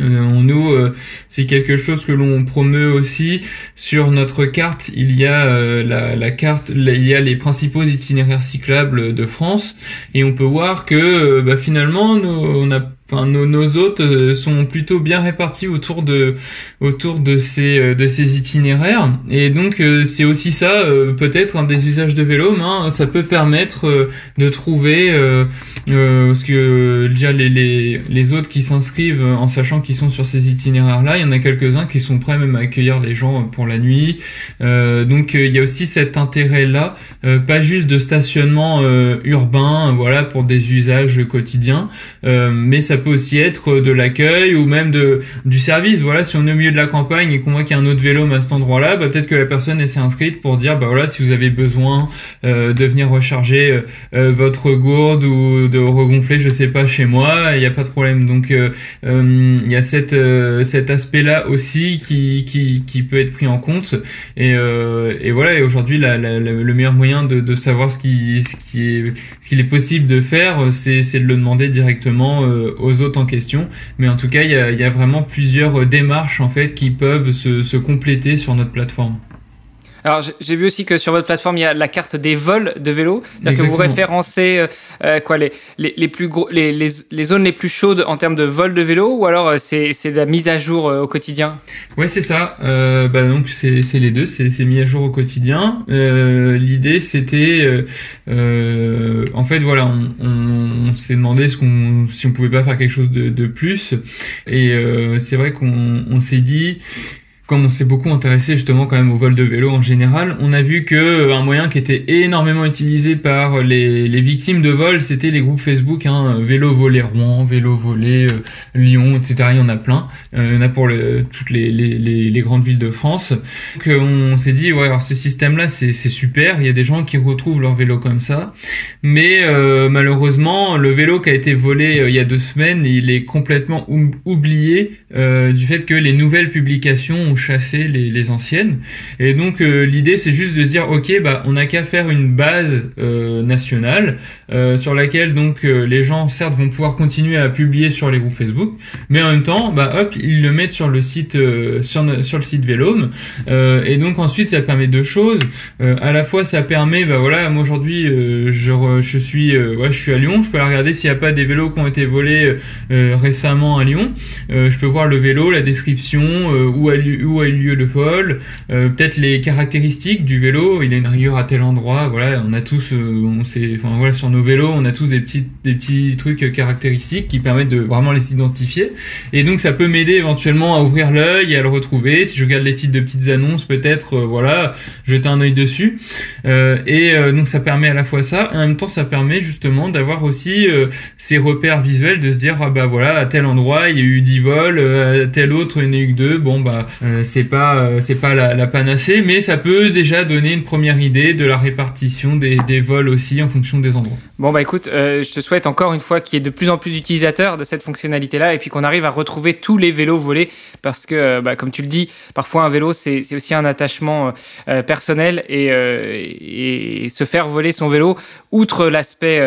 Euh, nous, euh, c'est quelque chose que l'on promeut aussi sur notre carte. Il y a euh, la, la, carte, il y a les principaux itinéraires cyclables de France, et on peut voir que bah, finalement, nous, on a Enfin, nos, nos, hôtes euh, sont plutôt bien répartis autour de autour de ces euh, de ces itinéraires. Et donc euh, c'est aussi ça peut-être un des usages de vélo hein, ça peut permettre de trouver ce que déjà les, les, les hôtes qui s'inscrivent en sachant qu'ils sont sur ces itinéraires là il y en a quelques-uns qui sont prêts même à accueillir les gens pour la nuit. Donc il y a aussi cet intérêt là pas juste de stationnement urbain voilà pour des usages quotidiens mais ça peut aussi être de l'accueil ou même de du service. Voilà, si on est au milieu de la campagne et qu'on voit qu'il y a un autre vélo à cet endroit-là, bah, peut-être que la personne s'est inscrite pour dire bah voilà, si vous avez besoin euh, de venir recharger euh, euh, votre gourde ou de regonfler, je sais pas, chez moi, il n'y a pas de problème. Donc il y a cette cet aspect-là aussi qui, qui, qui peut être pris en compte. Et, et voilà, et aujourd'hui le meilleur moyen de, savoir ce qui, ce qui est ce qu'il est possible de faire, c'est de le demander directement aux autres en question. Mais en tout cas, il y a, vraiment plusieurs démarches en fait qui peuvent se compléter sur notre plateforme. Alors j'ai vu aussi que sur votre plateforme il y a la carte des vols de vélo, c'est-à-dire que vous référencez euh, euh, quoi les, les, les plus gros les, les, les, zones les plus chaudes en termes de vols de vélo ou alors euh, c'est c'est de la mise à jour au quotidien? Ouais c'est ça. Euh, bah donc c'est c'est les deux, c'est c'est mis à jour au quotidien. L'idée c'était en fait voilà on, on, on s'est demandé ce qu'on si on pouvait pas faire quelque chose de, de plus et c'est vrai qu'on on s'est dit comme on s'est beaucoup intéressé justement quand même au vol de vélo en général, on a vu que euh, un moyen qui était énormément utilisé par les, les victimes de vol, c'était les groupes Facebook, hein, vélo volé Rouen, vélo volé euh, Lyon, etc. Il y en a plein. Euh, il y en a pour toutes les, les, les, grandes villes de France. Donc on s'est dit, ouais, alors ce système-là, c'est super. Il y a des gens qui retrouvent leur vélo comme ça, mais malheureusement, le vélo qui a été volé il y a deux semaines, il est complètement oublié du fait que les nouvelles publications ont chassé les, anciennes. Et donc euh, l'idée c'est juste de se dire ok bah on n'a qu'à faire une base euh, nationale euh, sur laquelle donc les gens certes vont pouvoir continuer à publier sur les groupes Facebook, mais en même temps bah hop ils le mettent sur le site sur, le site Vélome. et donc ensuite ça permet deux choses. à la fois ça permet bah voilà moi aujourd'hui je, je suis ouais, je suis à Lyon, je peux regarder s'il n'y a pas des vélos qui ont été volés récemment à Lyon. je peux voir le vélo, la description, où a lieu où a eu lieu le vol, euh, peut-être les caractéristiques du vélo, il a une rayure à tel endroit, voilà, on a tous, euh, on sait, enfin voilà, sur nos vélos, on a tous des petits, des petits trucs caractéristiques qui permettent de vraiment les identifier, et donc ça peut m'aider éventuellement à ouvrir l'œil et à le retrouver. Si je regarde les sites de petites annonces, peut-être, euh, voilà, jeter un œil dessus, et donc ça permet à la fois ça, et en même temps ça permet justement d'avoir aussi ces repères visuels, de se dire ah bah voilà, à tel endroit il y a eu 10 vols, à tel autre il n'y en a eu que deux, bon bah euh, c'est pas euh, c'est pas la, panacée, mais ça peut déjà donner une première idée de la répartition des, des vols aussi en fonction des endroits. Bon bah écoute, euh, je te souhaite encore une fois qu'il y ait de plus en plus d'utilisateurs de cette fonctionnalité-là et puis qu'on arrive à retrouver tous les vélos volés parce que bah, comme tu le dis, parfois un vélo c'est aussi un attachement personnel et, et, se faire voler son vélo, outre l'aspect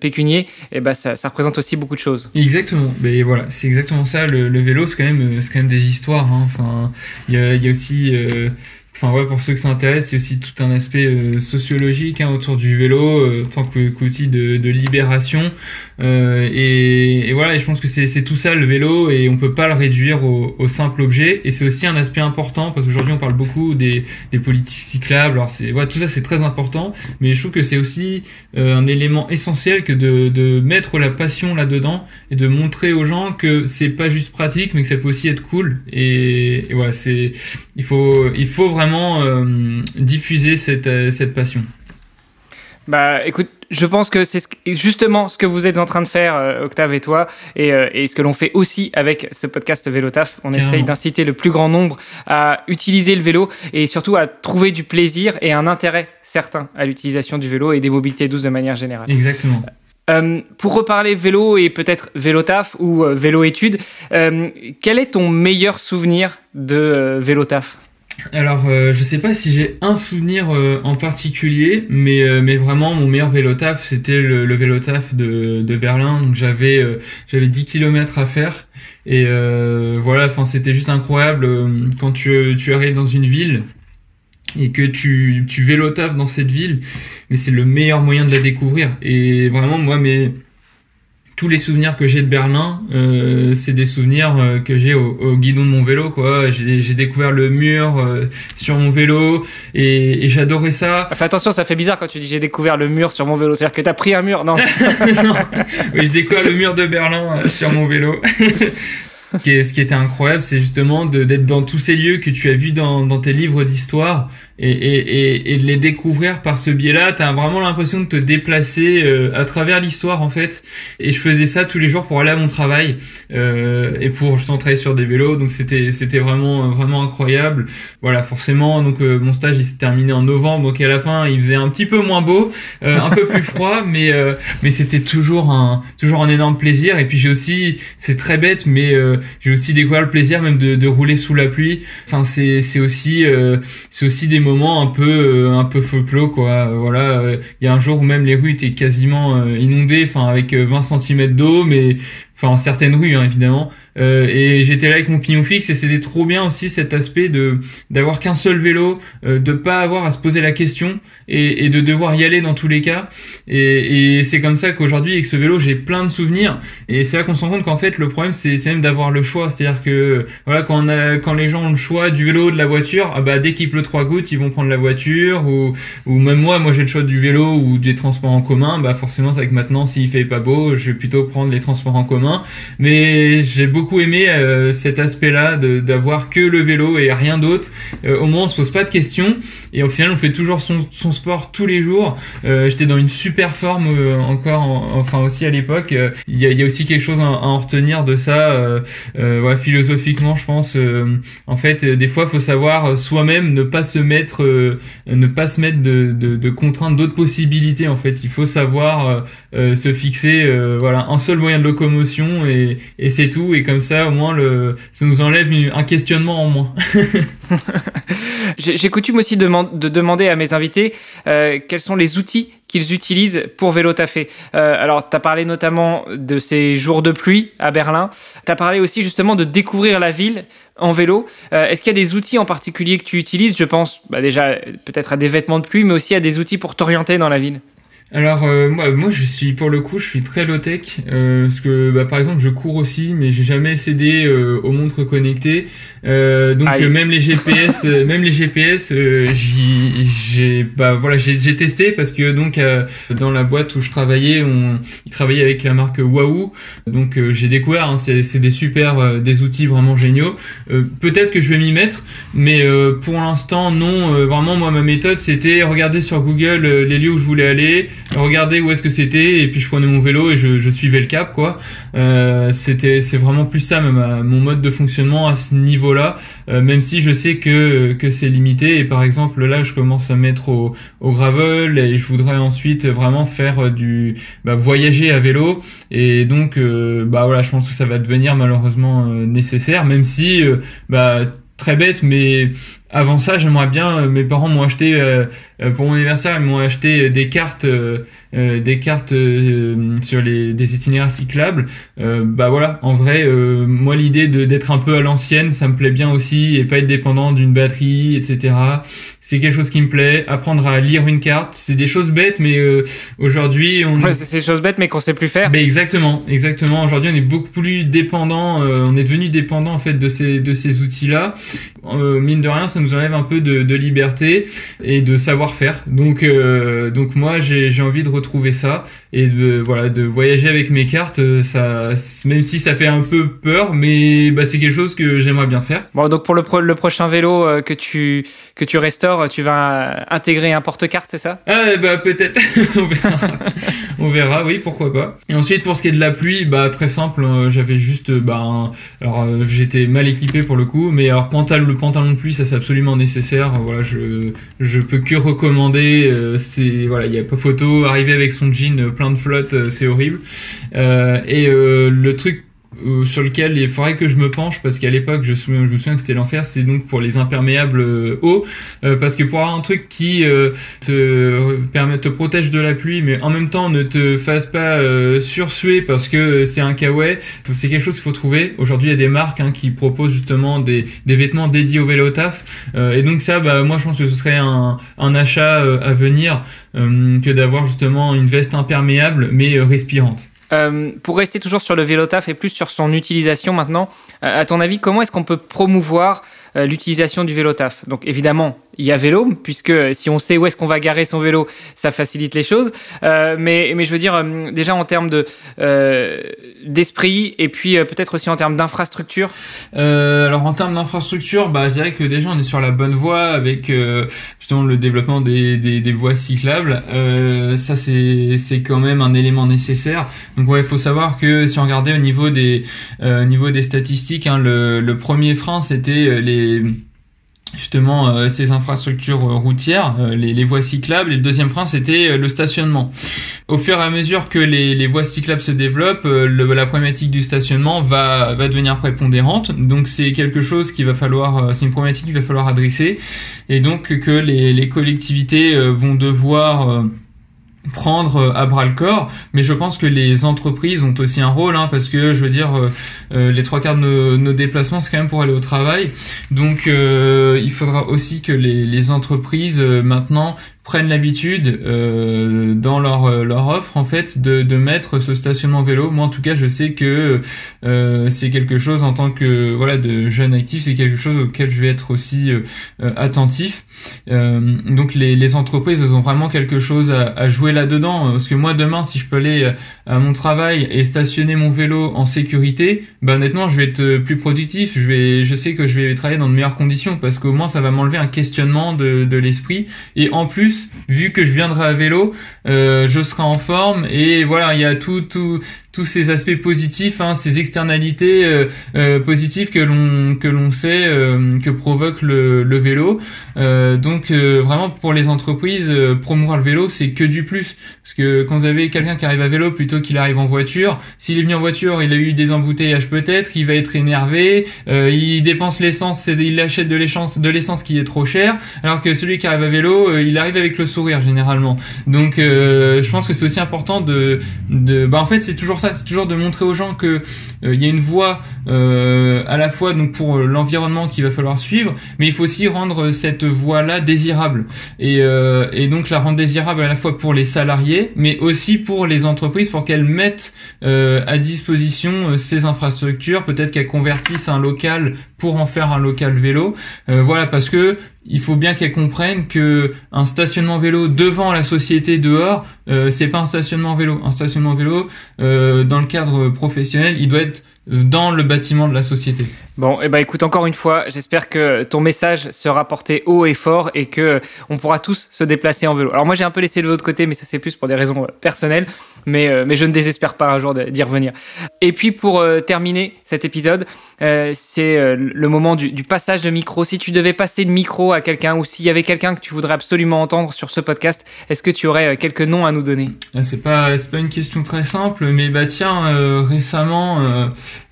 pécunier, et eh bah, ça, ça, représente aussi beaucoup de choses. Exactement, mais voilà, c'est exactement ça. Le, vélo c'est quand même c'est quand même des histoires. Hein. Enfin, il y a, aussi euh, Enfin ouais, pour ceux que ça intéresse, il y a aussi tout un aspect euh, sociologique hein, autour du vélo, euh, tant qu'outil de, libération. Euh, et, et, voilà, et je pense que c'est tout ça le vélo, et on peut pas le réduire au, au simple objet. Et c'est aussi un aspect important parce qu'aujourd'hui on parle beaucoup des, des politiques cyclables. Alors c'est voilà, tout ça c'est très important, mais je trouve que c'est aussi euh, un élément essentiel que de, de mettre la passion là-dedans et de montrer aux gens que c'est pas juste pratique, mais que ça peut aussi être cool. Et, et voilà, c'est il faut il faut vraiment euh, diffuser cette, euh, cette passion bah écoute, je pense que c'est justement ce que vous êtes en train de faire, euh, Octave et toi, et, et ce que l'on fait aussi avec ce podcast Vélotaf. On essaye d'inciter le plus grand nombre à utiliser le vélo et surtout à trouver du plaisir et un intérêt certain à l'utilisation du vélo et des mobilités douces de manière générale. Exactement. pour reparler vélo et peut-être Vélotaf ou vélo études, quel est ton meilleur souvenir de Vélotaf alors, euh, je sais pas si j'ai un souvenir euh, en particulier, mais, euh, mais vraiment, mon meilleur vélo taf, c'était le, le de, de Berlin. Donc, j'avais j'avais 10 km à faire. Et voilà, enfin, c'était juste incroyable quand tu, tu arrives dans une ville et que tu, tu vélo taf dans cette ville. Mais c'est le meilleur moyen de la découvrir. Et vraiment, moi, mes tous les souvenirs que j'ai de Berlin, euh, c'est des souvenirs euh, que j'ai au, au, guidon de mon vélo. quoi. J'ai découvert le mur euh, sur mon vélo et, et j'adorais ça. Fais attention, ça fait bizarre quand tu dis j'ai découvert le mur sur mon vélo. C'est-à-dire que t'as pris un mur Non. non. Oui, je découvre le mur de Berlin euh, sur mon vélo. ce qui était incroyable, c'est justement d'être dans tous ces lieux que tu as vus dans, dans tes livres d'histoire et, et, et, de les découvrir par ce biais-là. T'as vraiment l'impression de te déplacer euh, à travers l'histoire en fait. Et je faisais ça tous les jours pour aller à mon travail euh, et pour je travailler sur des vélos. Donc c'était c'était vraiment vraiment incroyable. Voilà, forcément. Donc euh, mon stage il s'est terminé en novembre. Donc à la fin il faisait un petit peu moins beau, euh, un peu plus froid, mais mais c'était toujours un toujours un énorme plaisir. Et puis j'ai aussi c'est très bête, mais j'ai aussi découvert le plaisir même de, de rouler sous la pluie. Enfin c'est c'est aussi c'est aussi des un peu euh, un peu folklore quoi. Voilà euh, il y a un jour où même les rues étaient quasiment euh, inondées enfin avec 20 cm d'eau mais enfin certaines rues hein, évidemment. Euh, et j'étais là avec mon pignon fixe et c'était trop bien aussi cet aspect de d'avoir qu'un seul vélo, euh, de pas avoir à se poser la question et, et de devoir y aller dans tous les cas. Et, et c'est comme ça qu'aujourd'hui avec ce vélo j'ai plein de souvenirs. Et c'est là qu'on se rend compte qu'en fait le problème c'est même d'avoir le choix, c'est-à-dire que voilà quand on a, quand les gens ont le choix du vélo ou de la voiture, ah bah dès qu'il pleut trois gouttes ils vont prendre la voiture ou ou même moi moi j'ai le choix du vélo ou des transports en commun, bah forcément c'est que maintenant s'il fait pas beau je vais plutôt prendre les transports en commun Mais j'ai beaucoup aimé cet aspect-là d'avoir que le vélo et rien d'autre. au moins, on se pose pas de questions et au final, on fait toujours son, son sport tous les jours. J'étais dans une super forme encore, enfin aussi à l'époque. Il y a, y, a, aussi quelque chose à, en retenir de ça. ouais, philosophiquement, je pense. en fait, des fois, faut savoir soi-même ne pas se mettre, ne pas se mettre de, de, de contraindre d'autres possibilités. En fait, il faut savoir euh, euh, se fixer, euh, voilà, un seul moyen de locomotion et, et c'est tout. Et comme ça, au moins, le, ça nous enlève un questionnement en moins. J'ai coutume aussi de, de, demander à mes invités quels sont les outils qu'ils utilisent pour vélo taffer. alors, tu as parlé notamment de ces jours de pluie à Berlin. Tu as parlé aussi justement de découvrir la ville en vélo. Euh, est-ce qu'il y a des outils en particulier que tu utilises? Je pense bah, déjà peut-être à des vêtements de pluie, mais aussi à des outils pour t'orienter dans la ville. Alors euh, moi, moi je suis pour le coup je suis très low tech euh, parce que bah, par exemple je cours aussi mais j'ai jamais cédé euh, aux montres connectées. Euh, donc même les GPS même les GPS j'ai bah voilà j'ai testé parce que donc dans la boîte où je travaillais on ils travaillaient avec la marque Wahoo. Donc j'ai découvert hein, c'est des super des outils vraiment géniaux. Peut-être que je vais m'y mettre mais pour l'instant non. Vraiment moi ma méthode c'était regarder sur Google les lieux où je voulais aller regarder où est-ce que c'était et puis je prenais mon vélo et je, je suivais le cap quoi. Euh, c'était c'est vraiment plus ça même mon mode de fonctionnement à ce niveau-là. Euh, même si je sais que que c'est limité et par exemple là je commence à mettre au, au gravel et je voudrais ensuite vraiment faire du bah, voyager à vélo et donc euh, bah voilà je pense que ça va devenir malheureusement euh, nécessaire même si bah très bête mais avant ça, j'aimerais bien. Euh, mes parents m'ont acheté euh, euh, pour mon anniversaire, ils m'ont acheté des cartes, des cartes sur les des itinéraires cyclables. bah voilà, en vrai, moi l'idée de d'être un peu à l'ancienne, ça me plaît bien aussi et pas être dépendant d'une batterie, etc. C'est quelque chose qui me plaît. Apprendre à lire une carte, c'est des choses bêtes, mais aujourd'hui, on. Ouais, c'est des choses bêtes, mais qu'on sait plus faire. Mais exactement, exactement. Aujourd'hui, on est beaucoup plus dépendant. on est devenu dépendant en fait de ces de ces outils-là. mine de rien, ça nous enlève un peu de, liberté et de savoir-faire. Donc, euh, donc moi, j'ai envie de retrouver ça et de voilà de voyager avec mes cartes. Euh, ça, même si ça fait un peu peur, mais bah, c'est quelque chose que j'aimerais bien faire. Bon, donc pour le, le prochain vélo euh, que tu que tu restaures, tu vas intégrer un porte-carte, c'est ça? Ah bah peut-être. On verra. On verra, oui, pourquoi pas. Et ensuite, pour ce qui est de la pluie, bah très simple, j'avais juste, bah, alors j'étais mal équipé pour le coup, mais alors pantalon, le pantalon de pluie, ça c'est absolument nécessaire. Voilà, je je peux que recommander. Euh, c'est voilà, il y a pas photo. Arriver avec son jean euh, plein de flotte, euh, c'est horrible. et le truc euh, sur lequel il faudrait que je me penche parce qu'à l'époque je, je, me souviens que c'était l'enfer c'est donc pour les imperméables euh, eau euh, parce que pour avoir un truc qui te permet te protège de la pluie mais en même temps ne te fasse pas sursuer parce que c'est un kawaii c'est quelque chose qu'il faut trouver. Aujourd'hui il y a des marques hein, qui proposent justement des, des vêtements dédiés au vélo taf et donc ça bah moi je pense que ce serait un, un achat à venir que d'avoir justement une veste imperméable mais respirante euh, pour rester toujours sur le vélo taf et plus sur son utilisation maintenant, à ton avis, comment est-ce qu'on peut promouvoir euh, l'utilisation du vélo taf Donc évidemment, il y a vélo, puisque si on sait où est-ce qu'on va garer son vélo, ça facilite les choses. Euh, mais, mais je veux dire, euh, déjà en termes de euh, d'esprit et puis euh, peut-être aussi en termes d'infrastructure. alors en termes d'infrastructure, bah, je dirais que déjà on est sur la bonne voie avec justement le développement des, des, des voies cyclables. ça c'est quand même un élément nécessaire. Donc ouais, il faut savoir que si on regardait au niveau des niveau des statistiques, hein, le, le premier frein c'était les justement euh, ces infrastructures euh, routières, euh, les, voies cyclables, et le deuxième frein c'était le stationnement. Au fur et à mesure que les, voies cyclables se développent, la problématique du stationnement va, devenir prépondérante, donc c'est quelque chose qui va falloir, c'est une problématique qu'il va falloir adresser, et donc que les collectivités vont devoir prendre euh, à bras le corps, mais je pense que les entreprises ont aussi un rôle, hein, parce que je veux dire, euh, euh, les trois quarts de nos, nos déplacements, c'est quand même pour aller au travail, donc il faudra aussi que les, les entreprises maintenant prennent l'habitude euh, dans leur euh, leur offre en fait de, de mettre ce stationnement vélo. Moi en tout cas je sais que euh, c'est quelque chose en tant que voilà de jeune actif, c'est quelque chose auquel je vais être aussi euh, attentif. donc les, les entreprises elles ont vraiment quelque chose à, à jouer là dedans parce que moi demain si je peux aller à mon travail et stationner mon vélo en sécurité, bah honnêtement je vais être plus productif. Je vais je sais que je vais travailler dans de meilleures conditions parce qu'au moins ça va m'enlever un questionnement de, de l'esprit et en plus vu que je viendrai à vélo, euh, je serai en forme et voilà, il y a tout, tout, tous ces aspects positifs, hein, ces externalités euh, euh, positives que l'on que l'on sait que provoque le, le vélo. donc vraiment pour les entreprises, promouvoir le vélo, c'est que du plus, parce que quand vous avez quelqu'un qui arrive à vélo plutôt qu'il arrive en voiture, s'il est venu en voiture, il a eu des embouteillages peut-être, il va être énervé, il dépense l'essence, il achète de l'essence, de l'essence qui est trop cher, alors que celui qui arrive à vélo, il arrive avec le sourire généralement. Donc euh, je pense que c'est aussi important de, de bah en fait c'est toujours ça, c'est toujours de montrer aux gens que euh, il y a une voie euh, à la fois donc pour l'environnement qu'il va falloir suivre, mais il faut aussi rendre cette voie là désirable et, et donc la rendre désirable à la fois pour les salariés, mais aussi pour les entreprises pour qu'elles mettent à disposition ces infrastructures, peut-être qu'elles convertissent un local pour en faire un local vélo. voilà parce que il faut bien qu'elles comprennent que un stationnement vélo devant la société dehors, euh, c'est pas un stationnement vélo. Un stationnement vélo euh, dans le cadre professionnel, il doit être dans le bâtiment de la société. Bon, eh ben écoute encore une fois, j'espère que ton message sera porté haut et fort et que on pourra tous se déplacer en vélo. Alors moi j'ai un peu laissé le vélo de côté, mais ça c'est plus pour des raisons euh, personnelles, mais euh, mais je ne désespère pas un jour d'y revenir. Et puis pour euh, terminer cet épisode, c'est le moment du, passage de micro. Si tu devais passer le micro à quelqu'un ou s'il y avait quelqu'un que tu voudrais absolument entendre sur ce podcast, est-ce que tu aurais quelques noms à nous donner? Ah, C'est pas pas une question très simple, mais bah tiens récemment,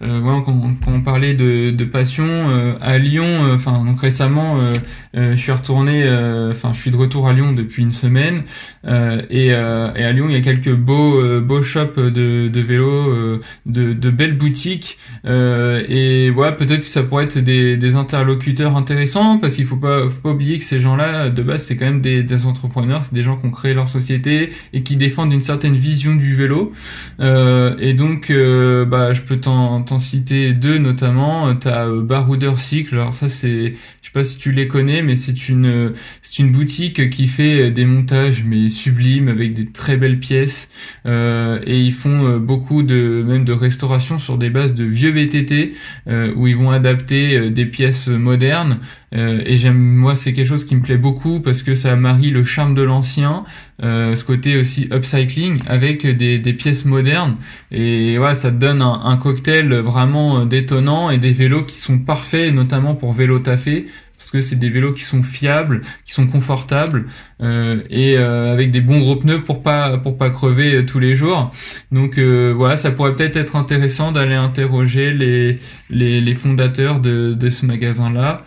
voilà, quand on parlait de de passion euh, à Lyon. Euh, enfin, donc récemment, euh, je suis retourné. Enfin, je suis de retour à Lyon depuis une semaine. Et, et, à Lyon, il y a quelques beaux beaux shops de, de vélos, de, de belles boutiques. et voilà, peut-être que ça pourrait être des, des interlocuteurs intéressants parce qu'il faut pas faut pas oublier que ces gens-là, de base, c'est quand même des, des entrepreneurs, c'est des gens qui ont créé leur société et qui défendent une certaine vision du vélo. et donc, bah, je peux t'en citer deux notamment. T'as Barouder Cycle. Alors ça c'est, je sais pas si tu les connais, mais c'est une c'est une boutique qui fait des montages mais sublimes avec des très belles pièces. Euh, et ils font euh, beaucoup de même de restauration sur des bases de vieux VTT euh, où ils vont adapter des pièces modernes. Et j'aime moi c'est quelque chose qui me plaît beaucoup parce que ça marie le charme de l'ancien ce côté aussi upcycling avec des, des pièces modernes. Et voilà ça donne un, un cocktail vraiment détonnant et des vélos qui sont parfaits, notamment pour vélo taffé, parce que c'est des vélos qui sont fiables, qui sont confortables euh, et euh, avec des bons gros pneus pour pas pour pas crever euh, tous les jours. Donc voilà, ça pourrait peut-être être intéressant d'aller interroger les, les, les fondateurs de, de ce magasin-là.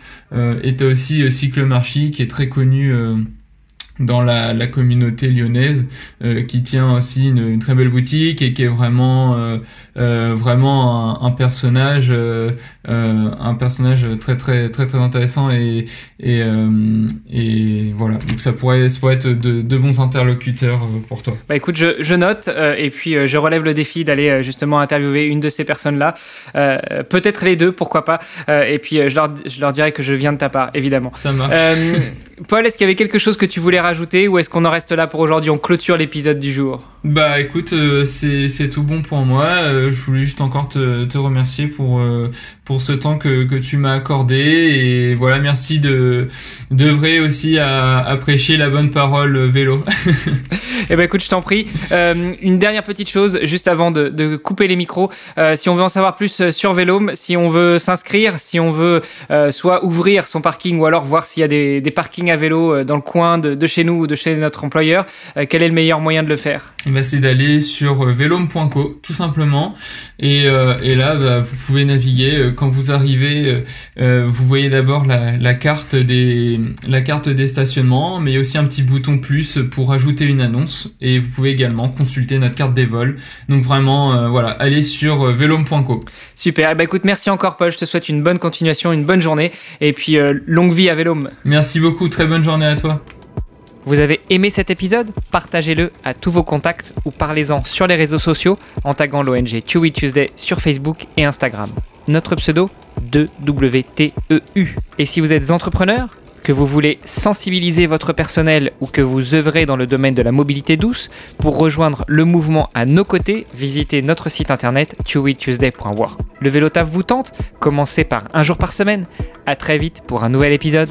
et t'as aussi Cycle Marchi qui est très connu dans la, la, communauté lyonnaise euh, qui tient aussi une, une, très belle boutique et qui est vraiment euh, euh, vraiment un, un personnage euh, euh, un personnage très très très très intéressant et et, et voilà. Donc ça pourrait ça pourrait être de, de bons interlocuteurs pour toi. Bah écoute je, je note et puis je relève le défi d'aller justement interviewer une de ces personnes là peut-être les deux pourquoi pas. Et puis je leur je leur dirai que je viens de ta part évidemment. Ça marche. Paul est-ce qu'il y avait quelque chose que tu voulais rajouter ou est-ce qu'on en reste là pour aujourd'hui? On clôture l'épisode du jour. Bah écoute, euh, c'est tout bon pour moi. Euh, je voulais juste encore te, te remercier pour, euh, pour ce temps que, que tu m'as accordé. Et voilà, merci de d'œuvrer aussi à, à, prêcher la bonne parole vélo. eh ben écoute, je t'en prie. une dernière petite chose, juste avant de, de couper les micros. si on veut en savoir plus sur Vélome, si on veut s'inscrire, si on veut soit ouvrir son parking ou alors voir s'il y a des, des parkings à vélo dans le coin de, de chez nous ou de chez notre employeur, euh, quel est le meilleur moyen de le faire? Eh ben, C'est d'aller sur euh, velome.co tout simplement et, euh, et là bah, vous pouvez naviguer quand vous arrivez vous voyez d'abord la, la, carte des la carte des stationnements mais aussi un petit bouton plus pour ajouter une annonce. Et vous pouvez également consulter notre carte des vols. Donc vraiment voilà allez sur velome.co super. Ben, écoute merci encore Paul. Je te souhaite une bonne continuation une bonne journée. Et puis longue vie à Velome merci beaucoup. Très bonne journée à toi. Vous avez aimé cet épisode? Partagez-le à tous vos contacts ou parlez-en sur les réseaux sociaux en taguant l'ONG Chewy Tuesday sur Facebook et Instagram. Notre pseudo 2WTEU. Et si vous êtes entrepreneur, que vous voulez sensibiliser votre personnel ou que vous œuvrez dans le domaine de la mobilité douce, pour rejoindre le mouvement à nos côtés, visitez notre site internet chewytuesday.war. Le vélo taf vous tente Commencez par un jour par semaine. À très vite pour un nouvel épisode.